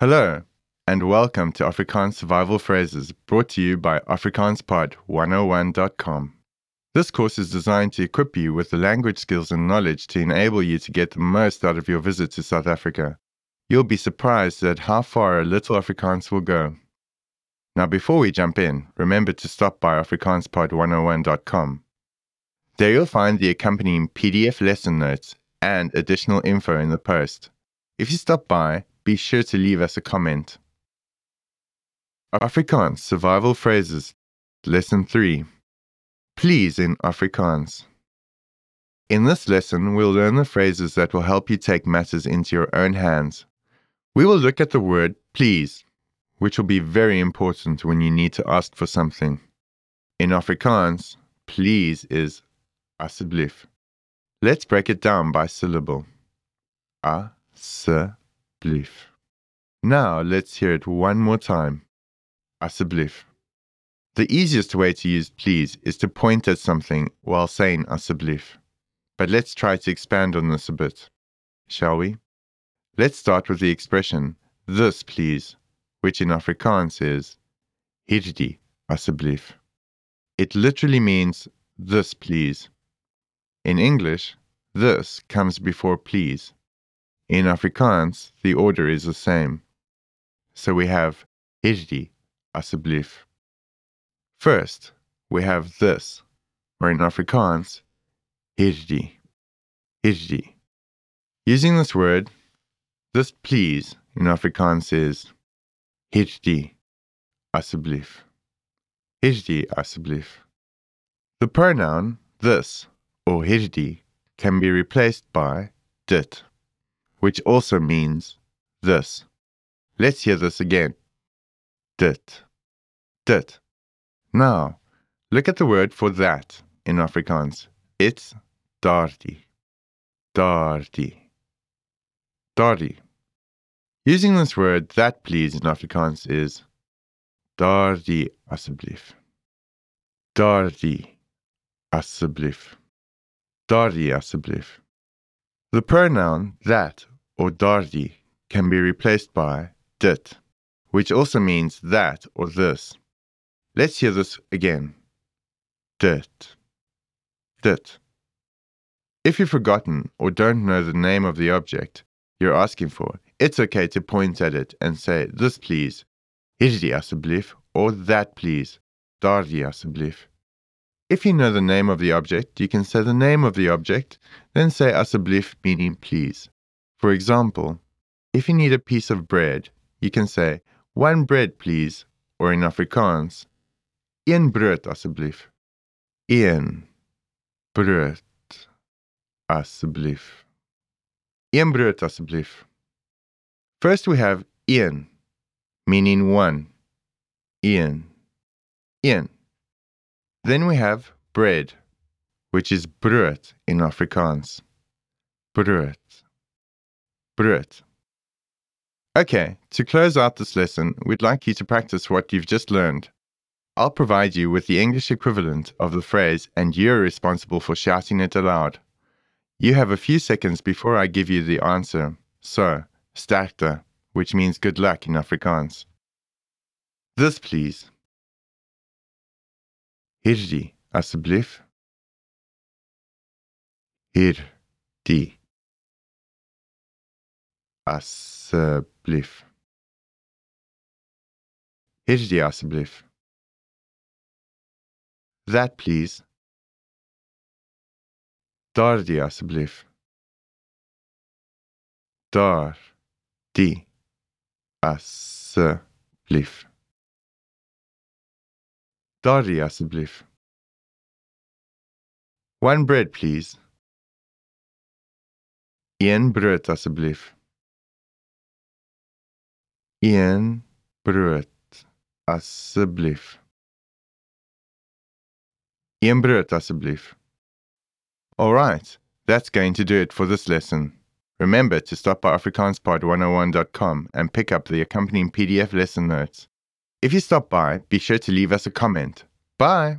Hello, and welcome to Afrikaans Survival Phrases brought to you by AfrikaansPod101.com. This course is designed to equip you with the language skills and knowledge to enable you to get the most out of your visit to South Africa. You'll be surprised at how far a little Afrikaans will go. Now, before we jump in, remember to stop by AfrikaansPod101.com. There you'll find the accompanying PDF lesson notes and additional info in the post. If you stop by, be sure to leave us a comment. Afrikaans Survival Phrases Lesson 3 Please in Afrikaans. In this lesson, we'll learn the phrases that will help you take matters into your own hands. We will look at the word please, which will be very important when you need to ask for something. In Afrikaans, please is asseblief. Let's break it down by syllable. Asseblief. Now let's hear it one more time. Asseblief. The easiest way to use please is to point at something while saying asseblief. But let's try to expand on this a bit, shall we? Let's start with the expression this please, which in Afrikaans is hierdie asseblief. It literally means this please. In English, this comes before please. In Afrikaans, the order is the same. So we have hierdie asseblief. First, we have this, or in Afrikaans, hierdie. Hierdie. Using this word, this please in Afrikaans is hierdie asseblief. Hierdie asseblief. The pronoun this or hierdie can be replaced by dit, which also means this. Let's hear this again. Dit. Dit. Now, look at the word for that in Afrikaans. It's daardie. Daardie. Daardie. Using this word that please in Afrikaans is daardie asseblief. Daardie asseblief. Daardie asseblief. The pronoun that or daardie can be replaced by dit, which also means that or this. Let's hear this again. Dit. Dit. If you've forgotten or don't know the name of the object you're asking for, it's okay to point at it and say, this please, hierdie asseblief, or that please, daardie asseblief. If you know the name of the object, you can say the name of the object, then say asseblief meaning please. For example, if you need a piece of bread, you can say, one bread please, or in Afrikaans, een brood asseblief. Een brood asseblief. Een brood asseblief. First we have een, meaning one. Een. Een. Then we have bread, which is brood in Afrikaans. Brood. Brood. Okay, to close out this lesson, we'd like you to practice what you've just learned. I'll provide you with the English equivalent of the phrase, and you're responsible for shouting it aloud. You have a few seconds before I give you the answer. So, sterkte, which means good luck in Afrikaans. This, please. Hierdie, asseblief. Hierdie. Asseblief. Hierdie, asseblief. That, please. Daardie, asseblief. Daar. Die. Asseblief. Daardie, asseblief. One bread, please. Een brood, asseblief. Een brood, asseblief. Een brood, asseblief. All right, that's going to do it for this lesson. Remember to stop by AfrikaansPod101.com and pick up the accompanying PDF lesson notes. If you stop by, be sure to leave us a comment. Bye!